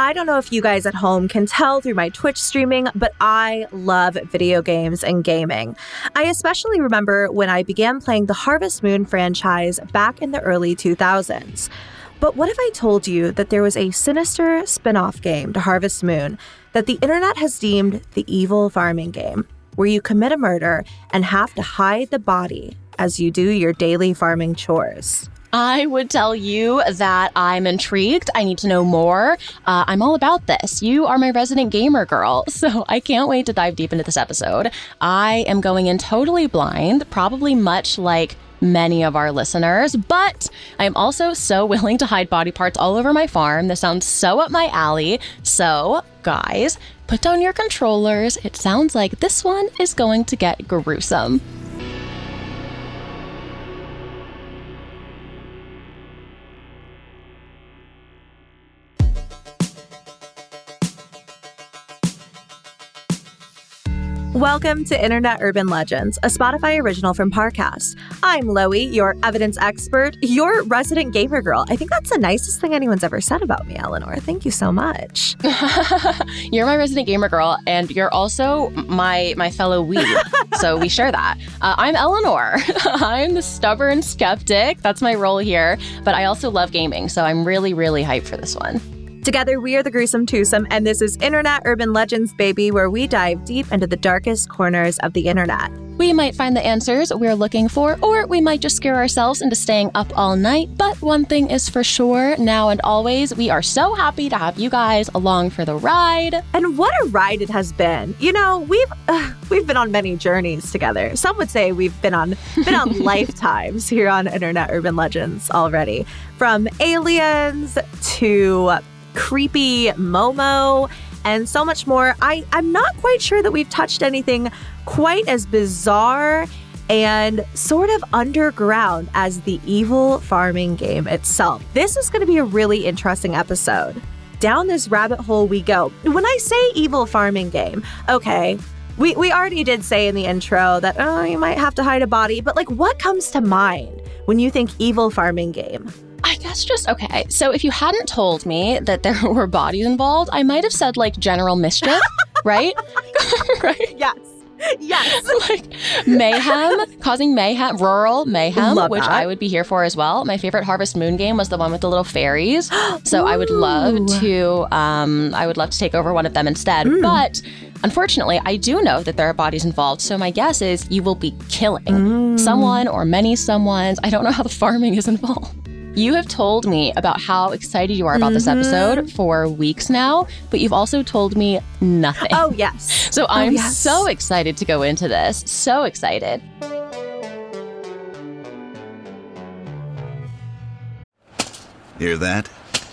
I don't know if you guys at home can tell through my Twitch streaming, but I love video games and gaming. I especially remember when I began playing the Harvest Moon franchise back in the early 2000s. But what if I told you that there was a sinister spin off game to Harvest Moon that the internet has deemed the evil farming game, where you commit a murder and have to hide the body as you do your daily farming chores? I would tell you that I'm intrigued. I need to know more. Uh, I'm all about this. You are my resident gamer girl, so I can't wait to dive deep into this episode. I am going in totally blind, probably much like many of our listeners, but I am also so willing to hide body parts all over my farm. This sounds so up my alley. So, guys, put down your controllers. It sounds like this one is going to get gruesome. Welcome to Internet Urban Legends, a Spotify original from Parcast. I'm Loey, your evidence expert, your resident gamer girl. I think that's the nicest thing anyone's ever said about me, Eleanor. Thank you so much. you're my resident gamer girl, and you're also my my fellow weeb. so we share that. Uh, I'm Eleanor. I'm the stubborn skeptic. That's my role here. But I also love gaming, so I'm really, really hyped for this one. Together, we are the Gruesome Twosome, and this is Internet Urban Legends, baby, where we dive deep into the darkest corners of the internet. We might find the answers we're looking for, or we might just scare ourselves into staying up all night. But one thing is for sure, now and always, we are so happy to have you guys along for the ride. And what a ride it has been! You know, we've uh, we've been on many journeys together. Some would say we've been on been on lifetimes here on Internet Urban Legends already, from aliens to creepy Momo, and so much more. I, I'm not quite sure that we've touched anything quite as bizarre and sort of underground as the evil farming game itself. This is going to be a really interesting episode. Down this rabbit hole we go. When I say evil farming game, okay, we, we already did say in the intro that, oh, you might have to hide a body, but like what comes to mind when you think evil farming game? Guess just okay. So if you hadn't told me that there were bodies involved, I might have said like general mischief, right? right? Yes. Yes. like mayhem, causing mayhem, rural mayhem, Love which that. I would be here for as well. My favorite Harvest Moon game was the one with the little fairies. so I would love to um I would love to take over one of them instead. Mm. But unfortunately, I do know that there are bodies involved. So my guess is you will be killing Mm. someone or many someones. I don't know how the farming is involved. You have told me about how excited you are about this Mm-hmm. episode for weeks now, but you've also told me nothing. Oh, yes. So I'm yes. so excited to go into this. So excited. Hear that?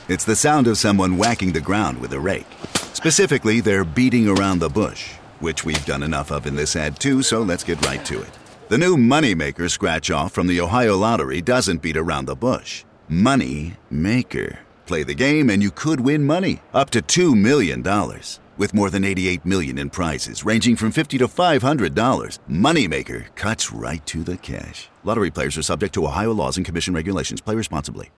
It's the sound of someone whacking the ground with a rake. Specifically, they're beating around the bush, which we've done enough of in this ad too, so let's get right to it. The new Moneymaker scratch off from the Ohio Lottery doesn't beat around the bush. Money Maker. Play the game and you could win money up to $2 million. With more than 88 million in prizes ranging from 50 to $500, Moneymaker cuts right to the cash. Lottery players are subject to Ohio laws and commission regulations. Play responsibly.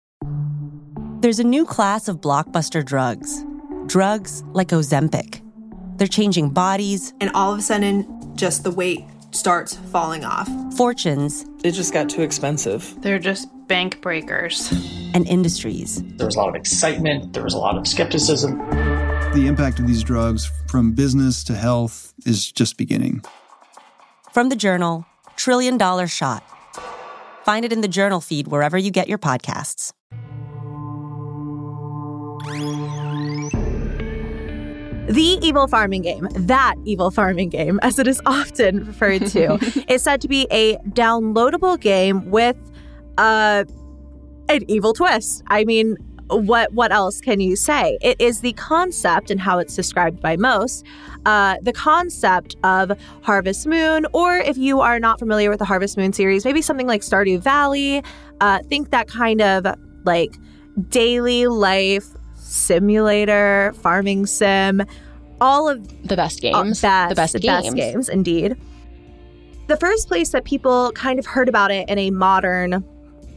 There's a new class of blockbuster drugs. Drugs like Ozempic. They're changing bodies, and all of a sudden, just the weight starts falling off. fortunes, It just got too expensive. They're just bank breakers. and industries. There was a lot of excitement, there was a lot of skepticism. The impact of these drugs from business to health is just beginning. From the journal, Trillion Dollar Shot. Find it in the journal feed wherever you get your podcasts. The evil farming game, that evil farming game, as it is often referred to, is said to be a downloadable game with uh, an evil twist. I mean, what what else can you say? It is the concept and how it's described by most, uh, the concept of Harvest Moon, or if you are not familiar with the Harvest Moon series, maybe something like Stardew Valley. Uh, think that kind of like daily life simulator, farming sim, all of The best games. best, the best the games. best games, indeed. The first place that people kind of heard about it in a modern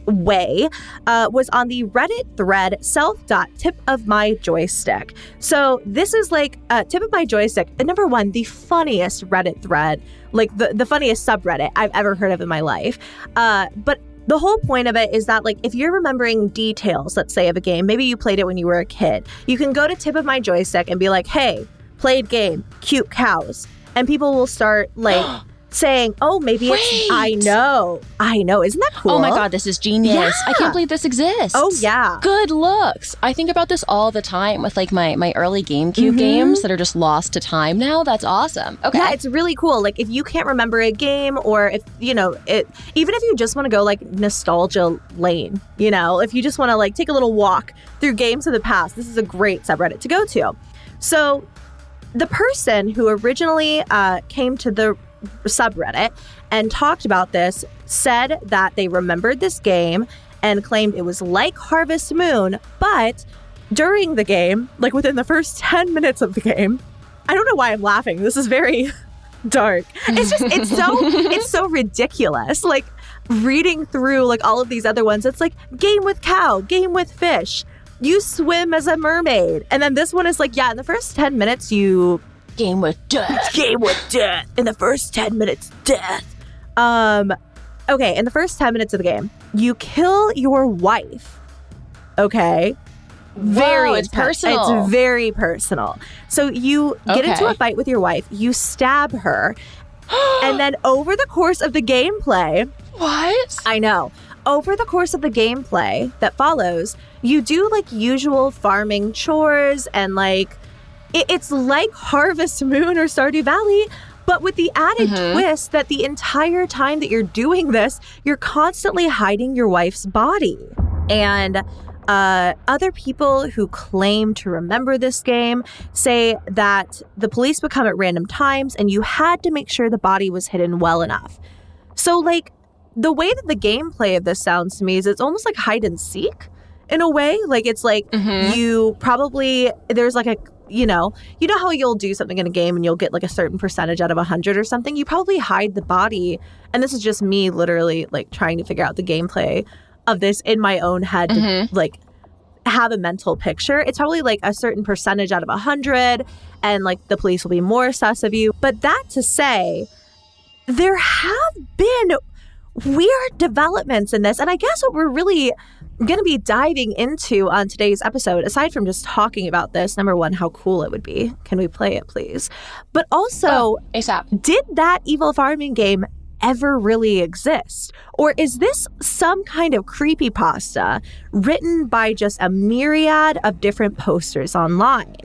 way uh, was on the Reddit thread self.tip of my joystick. So this is like uh, tip of my joystick. uh, Number one, the funniest Reddit thread, like the, the funniest subreddit I've ever heard of in my life. Uh, but the whole point of it is that like if you're remembering details, let's say of a game, maybe you played it when you were a kid, you can go to tip of my joystick and be like, hey, played game, cute cows. And people will start like saying, oh, maybe it's, I know, I know. Isn't that cool? Oh my god, this is genius. I can't believe this exists. Oh, yeah. Good looks. I think about this all the time with like my my early GameCube games that are just lost to time now. That's awesome. Okay. Yeah, it's really cool. Like if you can't remember a game or if, you know, it even if you just want to go like nostalgia lane, you know, if you just want to like take a little walk through games of the past, this is a great subreddit to go to. So the person who originally uh, came to the subreddit and talked about this said that they remembered this game and claimed it was like Harvest Moon, but during the game, like within the first 10 minutes of the game, I don't know why I'm laughing. This is very dark. It's just it's so it's so ridiculous. Like reading through like all of these other ones, it's like game with cow, game with fish. You swim as a mermaid. And then this one is like, yeah, in the first 10 minutes you game with death. game with death. In the first 10 minutes, death. Um okay, in the first 10 minutes of the game, you kill your wife. Okay? Very Whoa, it's intense. personal. It's very personal. So you get into a fight with your wife, you stab her, and then over the course of the gameplay, What? I know. Over the course of the gameplay that follows, you do like usual farming chores and like it, it's like Harvest Moon or Stardew Valley, but with the added twist that the entire time that you're doing this, you're constantly hiding your wife's body. And uh, other people who claim to remember this game say that the police would come at random times and you had to make sure the body was hidden well enough. So, like, the way that the gameplay of this sounds to me is it's almost like hide and seek in a way. Like, it's like mm-hmm. you probably, there's like a, you know, you know how you'll do something in a game and you'll get like a certain percentage out of a hundred or something. You probably hide the body, and this is just me literally like trying to figure out the gameplay of this in my own head, to, mm-hmm. like have a mental picture. It's probably like a certain percentage out of a hundred, and like the police will be more sus of you. But that to say, there have been weird developments in this. And I guess what we're really going to be diving into on today's episode, aside from just talking about this, number one, how cool it would be. Can we play it, please? But also, ASAP. did that evil farming game ever really exist? Or is this some kind of creepy pasta written by just a myriad of different posters online?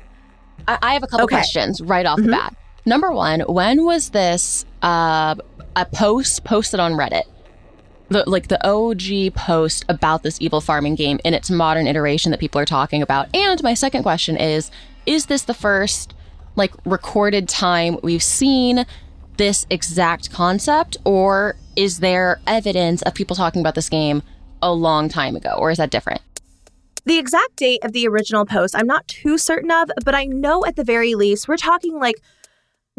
I, I have a couple Okay. questions right off the bat. Number one, when was this uh, a post posted on Reddit? The, like the OG post about this evil farming game in its modern iteration that people are talking about. And my second question is Is this the first like recorded time we've seen this exact concept, or is there evidence of people talking about this game a long time ago, or is that different? The exact date of the original post, I'm not too certain of, but I know at the very least we're talking like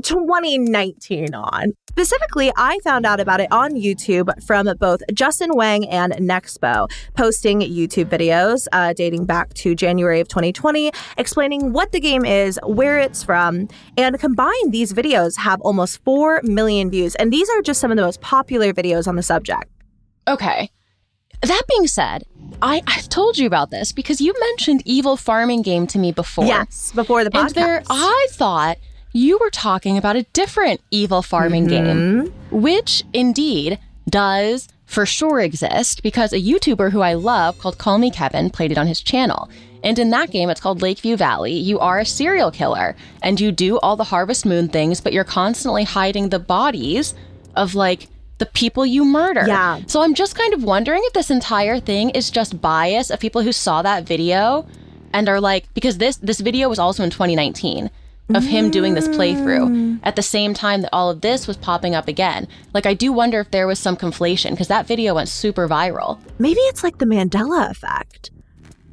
2019 on. Specifically, I found out about it on YouTube from both Justin Whang and Nexpo, posting YouTube videos uh, dating back to January of 2020, explaining what the game is, where it's from, and combined, these videos have almost 4 million views. And these are just some of the most popular videos on the subject. Okay. That being said, I, I've told you about this because you mentioned evil farming game to me before. Yes, before the podcast. And there I thought you were talking about a different evil farming Mm-hmm. game, which indeed does for sure exist because a YouTuber who I love called Call Me Kevin played it on his channel. And in that game, it's called Lakeview Valley. You are a serial killer and you do all the Harvest Moon things, but you're constantly hiding the bodies of like the people you murder. Yeah. So I'm just kind of wondering if this entire thing is just bias of people who saw that video and are like because this this video was also in 2019 of him doing this playthrough mm. at the same time that all of this was popping up again. Like I do wonder if there was some conflation because that video went super viral. Maybe it's like the Mandela effect.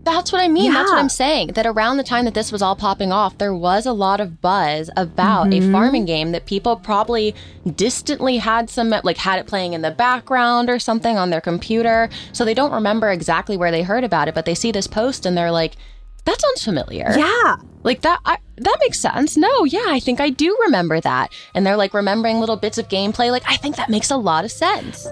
That's what I mean. That's what I'm saying. That around the time that this was all popping off, there was a lot of buzz about a mm-hmm. farming game that people probably distantly had some, like, had it playing in the background or something on their computer. So they don't remember exactly where they heard about it, but they see this post and they're like, that sounds familiar. Yeah. Like that, I, that makes sense. No, yeah, I think I do remember that. And they're like remembering little bits of gameplay. Like, I think that makes a lot of sense.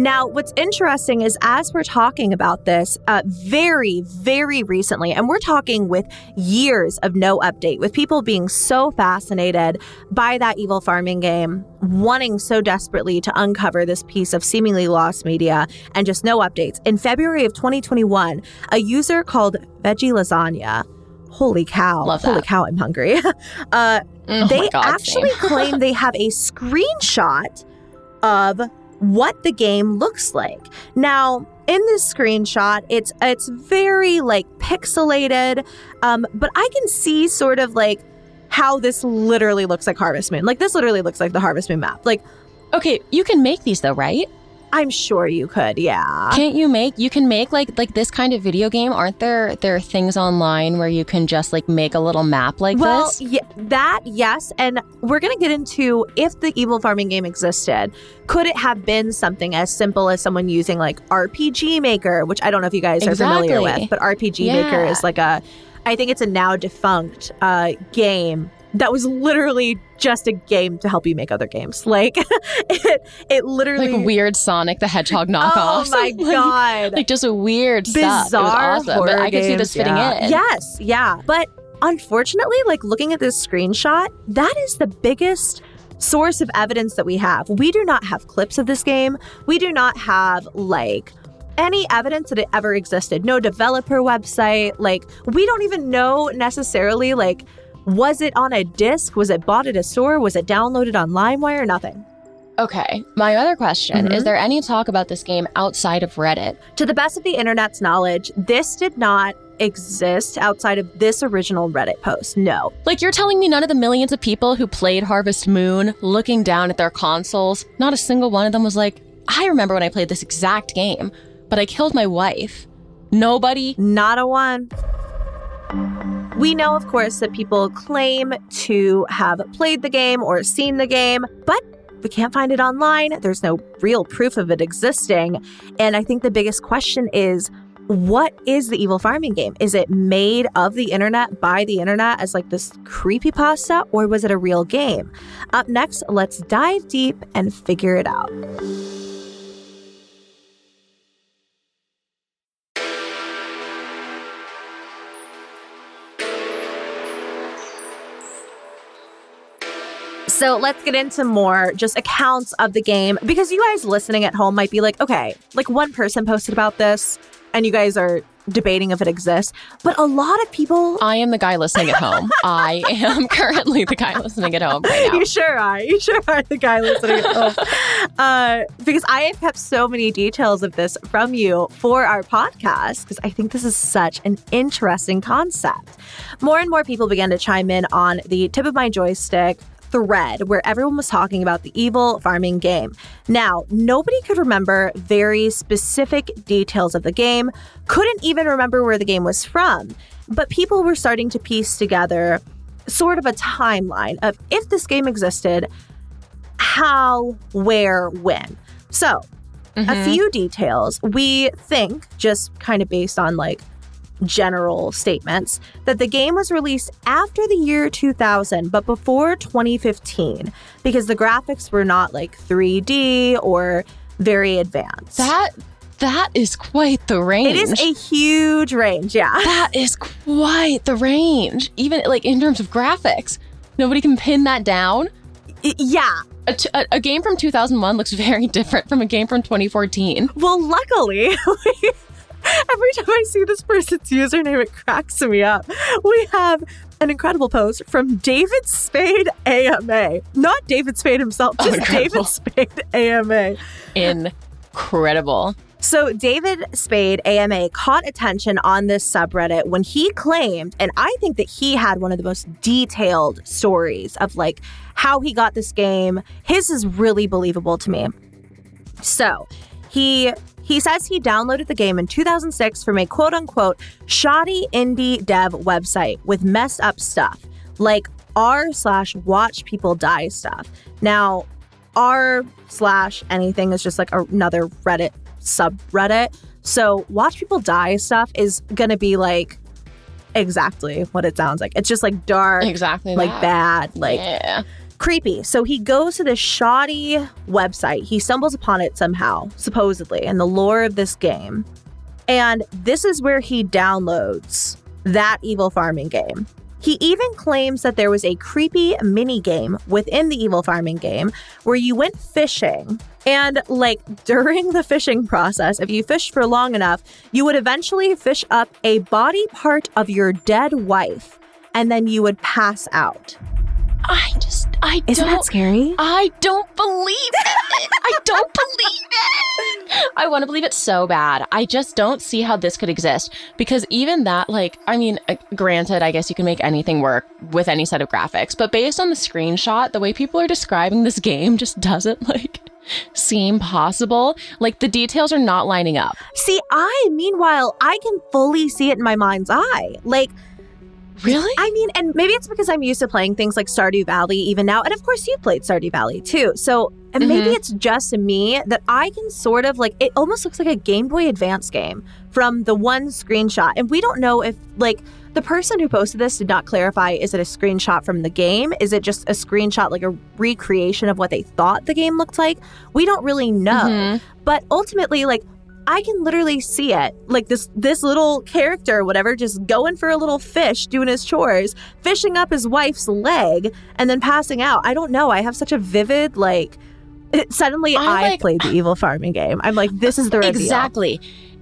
Now, what's interesting is as we're talking about this uh, very, very recently, and we're talking with years of no update, with people being so fascinated by that evil farming game, wanting so desperately to uncover this piece of seemingly lost media, and just no updates. In February of 2021, a user called Veggie Lasagna. Holy cow. Holy cow, I'm hungry. uh, Oh they God, actually claim they have a screenshot of what the game looks like. Now, in this screenshot, it's it's very like pixelated, um, but I can see sort of like how this literally looks like Harvest Moon. Like this literally looks like the Harvest Moon map. Like Okay, you can make these though, right? I'm sure you could, yeah. Can't you make you can make like like this kind of video game? Aren't there there are things online where you can just like make a little map like well, this? yeah, that yes, and we're gonna get into if the evil farming game existed, could it have been something as simple as someone using like RPG Maker, which I don't know if you guys are familiar with, but RPG Maker is like a, I think it's a now defunct uh, game that was literally just a game to help you make other games. Like it, it literally Like weird Sonic the Hedgehog knockoff. Oh my god! Like just a weird stuff. It was bizarre awesome. But I could see this fitting yeah. in. Yes, yeah. But unfortunately, like looking at this screenshot, that is the biggest source of evidence that we have. We do not have clips of this game. We do not have like any evidence that it ever existed. No developer website. Like we don't even know necessarily like was it on a disc? Was it bought at a store? Was it downloaded on LimeWire? Nothing. Okay. My other question Mhm. is there any talk about this game outside of Reddit? To the best of the internet's knowledge, this did not exist outside of this original Reddit post. No. Like you're telling me none of the millions of people who played Harvest Moon looking down at their consoles, not a single one of them was like, I remember when I played this exact game, but I killed my wife. Nobody. Not a one. We know, of course, that people claim to have played the game or seen the game, but we can't find it online. There's no real proof of it existing. And I think the biggest question is what is the evil farming game? Is it made of the internet by the internet as like this creepy pasta, or was it a real game? Up next, let's dive deep and figure it out. So let's get into more just accounts of the game because you guys listening at home might be like, okay, like one person posted about this and you guys are debating if it exists. But a lot of people. I am the guy listening at home. I am currently the guy listening at home right now. You sure are. You sure are the guy listening at home. Uh, because I have kept so many details of this from you for our podcast because I think this is such an interesting concept. More and more people began to chime in on the tip of my joystick thread where everyone was talking about the evil farming game. Now, nobody could remember very specific details of the game, couldn't even remember where the game was from, but people were starting to piece together sort of a timeline of if this game existed, how, where, when. So, a mm-hmm. few details we think, just kind of based on like general statements, that the game was released after the year 2000, but before 2015, because the graphics were not like 3D or very advanced. That that is quite the range. it is a huge range, yeah. that is quite the range. Even like in terms of graphics, nobody can pin that down. I- yeah. A, t- a, a game from 2001 looks very different from a game from 2014. Well, luckily, every time I see this person's username, it cracks me up. We have an incredible post from David Spade AMA. Not David Spade himself, just. David Spade AMA. Incredible. So, David Spade AMA caught attention on this subreddit when he claimed, and I think that he had one of the most detailed stories of like how he got this game. His is really believable to me. So, he He says he downloaded the game in 2006 from a quote unquote shoddy indie dev website with messed up stuff, like r slash watch people die stuff. Now, r slash anything is just like another Reddit subreddit. So watch people die stuff is gonna be like exactly what it sounds like. It's just like dark, Exactly. like that. bad, like yeah. Creepy. So he goes to this shoddy website. He stumbles upon it somehow, supposedly, in the lore of this game. And this is where he downloads that evil farming game. He even claims that there was a creepy mini game within the evil farming game where you went fishing. And like during the fishing process, if you fished for long enough, you would eventually fish up a body part of your dead wife and then you would pass out. I just, I Isn't don't. that scary? I don't believe it. I don't believe it. I want to believe it so bad. I just don't see how this could exist because even that, like, I mean, uh, granted, I guess you can make anything work with any set of graphics, but based on the screenshot, the way people are describing this game just doesn't like seem possible. Like the details are not lining up. See, I, meanwhile, I can fully see it in my mind's eye. Like, Really? I mean, and maybe it's because I'm used to playing things like Stardew Valley even now. And of course, you played Stardew Valley too. So and maybe Mhm. it's just me that I can sort of like, it almost looks like a Game Boy Advance game from the one screenshot. And we don't know if, like, the person who posted this did not clarify is it a screenshot from the game? Is it just a screenshot, like a recreation of what they thought the game looked like? We don't really know. Mhm. But ultimately, like, I can literally see it. Like this this little character, or whatever, just going for a little fish, doing his chores, fishing up his wife's leg, and then passing out. I don't know. I have such a vivid, like it, suddenly I, I played the evil farming game. I'm like, this is the reveal. Exactly.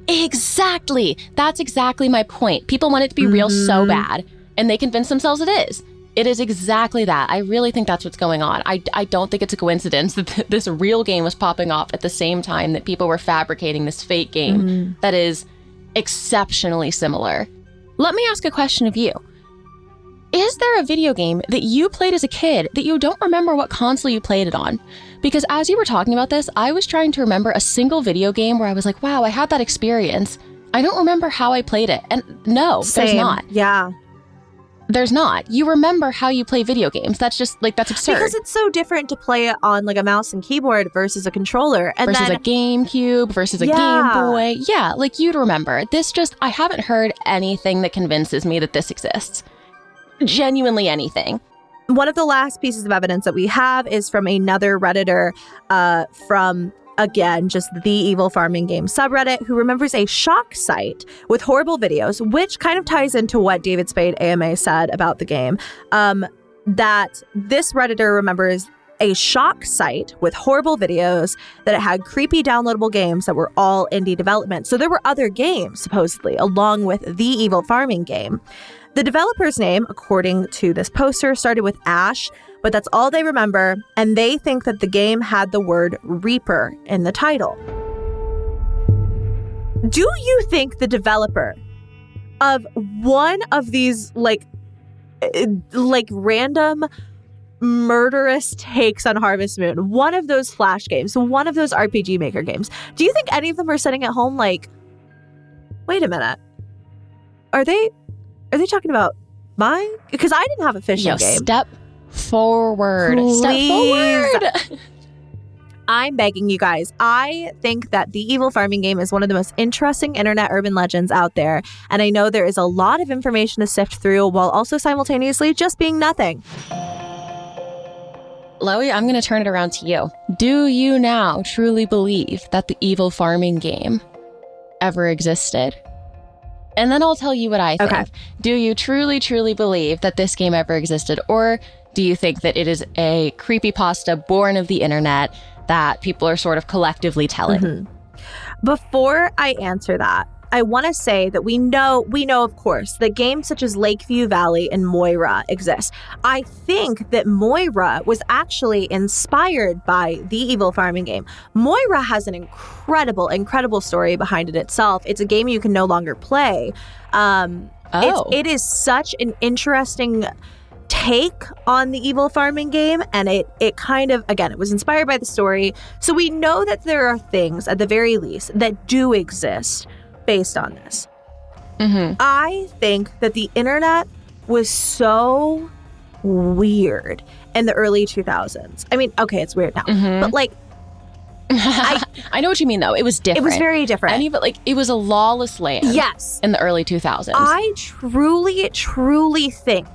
Exactly. That's exactly my point. People want it to be real so Mhm. bad, and they convince themselves it is. It is exactly that. I really think that's what's going on. I, I don't think it's a coincidence that th- this real game was popping off at the same time that people were fabricating this fake game mm-hmm. that is exceptionally similar. Let me ask a question of you. Is there a video game that you played as a kid that you don't remember what console you played it on? Because as you were talking about this, I was trying to remember a single video game where I was like, wow, I had that experience. I don't remember how I played it. And no, there's not. Yeah. There's not. You remember how you play video games. That's just like, that's absurd. Because it's so different to play it on like a mouse and keyboard versus a controller. And versus then a GameCube versus a Yeah. Game Boy. Yeah, like you'd remember. This just, I haven't heard anything that convinces me that this exists. Genuinely anything. one of the last pieces of evidence that we have is from another redditor uh, from again just the evil farming game subreddit who remembers a shock site with horrible videos which kind of ties into what david spade ama said about the game um, that this redditor remembers a shock site with horrible videos that it had creepy downloadable games that were all indie development. So there were other games supposedly along with the evil farming game. The developer's name, according to this poster, started with Ash, but that's all they remember, and they think that the game had the word Reaper in the title. Do you think the developer of one of these like uh, like random murderous takes on Harvest Moon, one of those flash games, one of those RPG maker games, do you think any of them are sitting at home like wait a minute. Are they are they talking about mine? Because I didn't have a fishing Yo, game. step forward. Step Please. forward. I'm begging you guys. I think that the Evil Farming game is one of the most interesting internet urban legends out there. And I know there is a lot of information to sift through while also simultaneously just being nothing. Loey, I'm going to turn it around to you. Do you now truly believe that the evil farming game ever existed? And then I'll tell you what I think. Okay. Do you truly, truly believe that this game ever existed? Or do you think that it is a creepypasta born of the internet that people are sort of collectively telling? Mhm. Before I answer that, I want to say that we know, we know, of course, that games such as Lakeview Valley and Moira exist. I think that Moira was actually inspired by the Evil Farming game. Moira has an incredible, incredible story behind it itself. It's a game you can no longer play. Um, Oh. it is such an interesting take on the evil farming game and it it kind of again it was inspired by the story so we know that there are things at the very least that do exist based on this Mm-hmm. i think that the internet was so weird in the early 2000s i mean okay it's weird now Mhm. but like I, I know what you mean, though. It was different. it was very different And even like it was a lawless land. yes In the early 2000s. I truly, truly think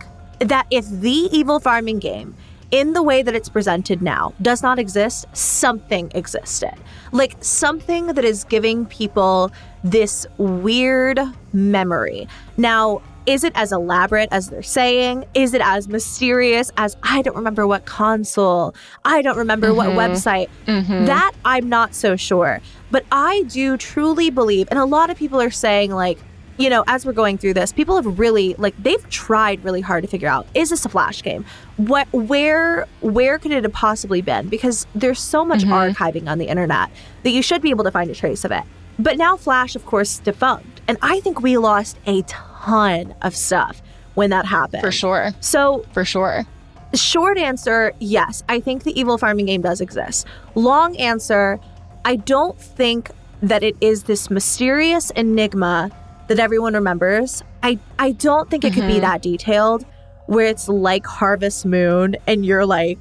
that if the evil farming game, in the way that it's presented now, does not exist, something existed. Like something that is giving people this weird memory. Now, is it as elaborate as they're saying? Is it as mysterious as I don't remember what console? I don't remember what Mhm. website. Mhm. That I'm not so sure. But I do truly believe, and a lot of people are saying, like, you know, as we're going through this, people have really like they've tried really hard to figure out is this a flash game? What where where could it have possibly been? Because there's so much Mhm. archiving on the internet that you should be able to find a trace of it. But now Flash, of course, defunct. And I think we lost a ton of stuff when that happened. For sure. So For sure. Short answer, yes. I think the evil farming game does exist. Long answer, I don't think that it is this mysterious enigma that everyone remembers. I, I don't think it could be Mhm. that detailed where it's like Harvest Moon and you're like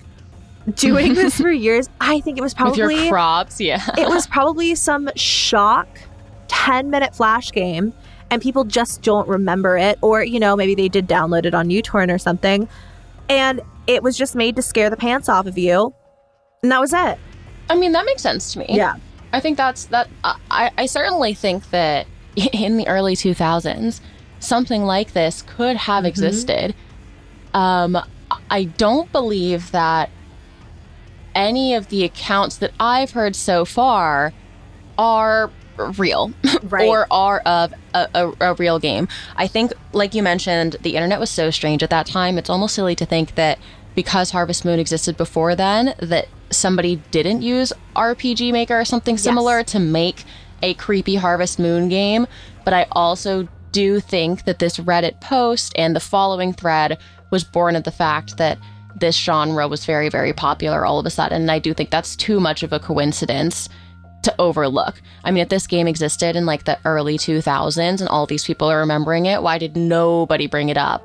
doing this for years. I think it was With probably your crops, yeah. it was probably some shock 10 minute flash game and people just don't remember it or you know maybe they did download it on utorrent or something and it was just made to scare the pants off of you and that was it I mean, that makes sense to me. yeah I think that's that. I, I certainly think that in the early 2000s, something like this could have Mhm. existed. Um, I don't believe that any of the accounts that I've heard so far are real right or are of a, a, a real game. I think, like you mentioned, the internet was so strange at that time. It's almost silly to think that because Harvest Moon existed before then, that somebody didn't use RPG Maker or something similar to make a creepy Harvest Moon game. But I also do think that this Reddit post and the following thread was born of the fact that this genre was very, very popular all of a sudden. And I do think that's too much of a coincidence to overlook. I mean, if this game existed in like the early 2000s and all these people are remembering it, why did nobody bring it up?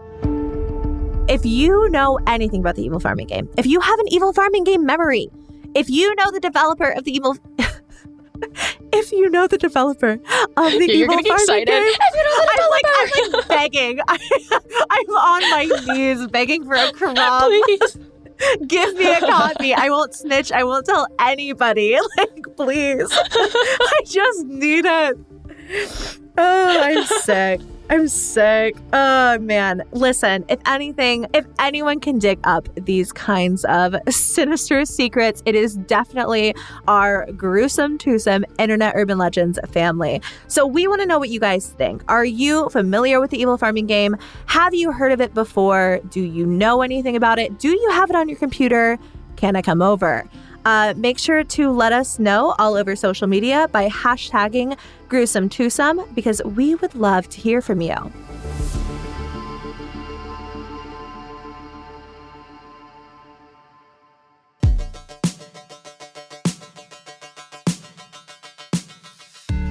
if you know anything about the evil farming game if you have an evil farming game memory if you know the developer of the evil if you know the developer of the Yeah, evil farming excited. game I'm like, I'm like begging. I, I'm on my knees begging for a crumb. Please. Give me a copy. I won't snitch. I won't tell anybody. Like, please. I just need it. Oh, I'm sick. I'm sick. Oh, man. Listen, if anything, if anyone can dig up these kinds of sinister secrets, it is definitely our gruesome twosome internet urban legends family. So we want to know what you guys think. Are you familiar with the evil farming game? Have you heard of it before? Do you know anything about it? Do you have it on your computer? Can I come over? Uh, make sure to let us know all over social media by hashtagging gruesome twosome because we would love to hear from you.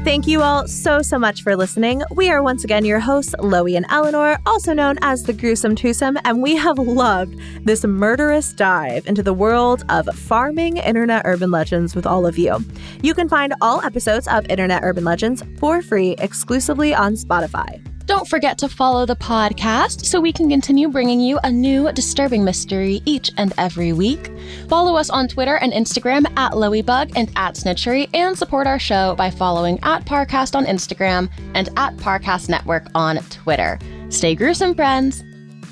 Thank you all so, so much for listening. We are once again your hosts, Loey and Eleanor, also known as the Gruesome Twosome, and we have loved this murderous dive into the world of farming internet urban legends with all of you. You can find all episodes of Internet Urban Legends for free exclusively on Spotify. Don't forget to follow the podcast so we can continue bringing you a new disturbing mystery each and every week. Follow us on Twitter and Instagram at Loeybug and at Snitchery, and support our show by following at Parcast on Instagram and at Parcast Network on Twitter. Stay gruesome, friends.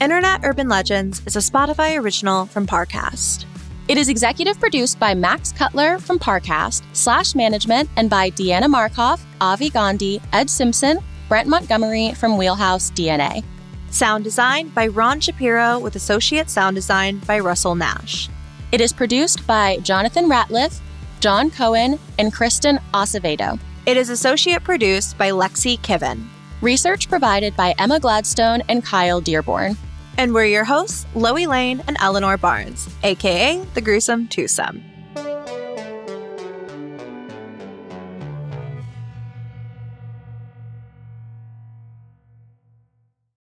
Internet Urban Legends is a Spotify original from Parcast. It is executive produced by Max Cutler from Parcast, slash management, and by Deanna Markov, Avi Gandhi, Ed Simpson, Brent Montgomery from Wheelhouse DNA. Sound design by Ron Shapiro with associate sound design by Russell Nash. It is produced by Jonathan Ratliff, John Cohen, and Kristen Acevedo. It is associate produced by Lexi Kiven. Research provided by Emma Gladstone and Kyle Dearborn. And we're your hosts, Loey Lane and Eleanor Barnes, aka The Gruesome Twosome.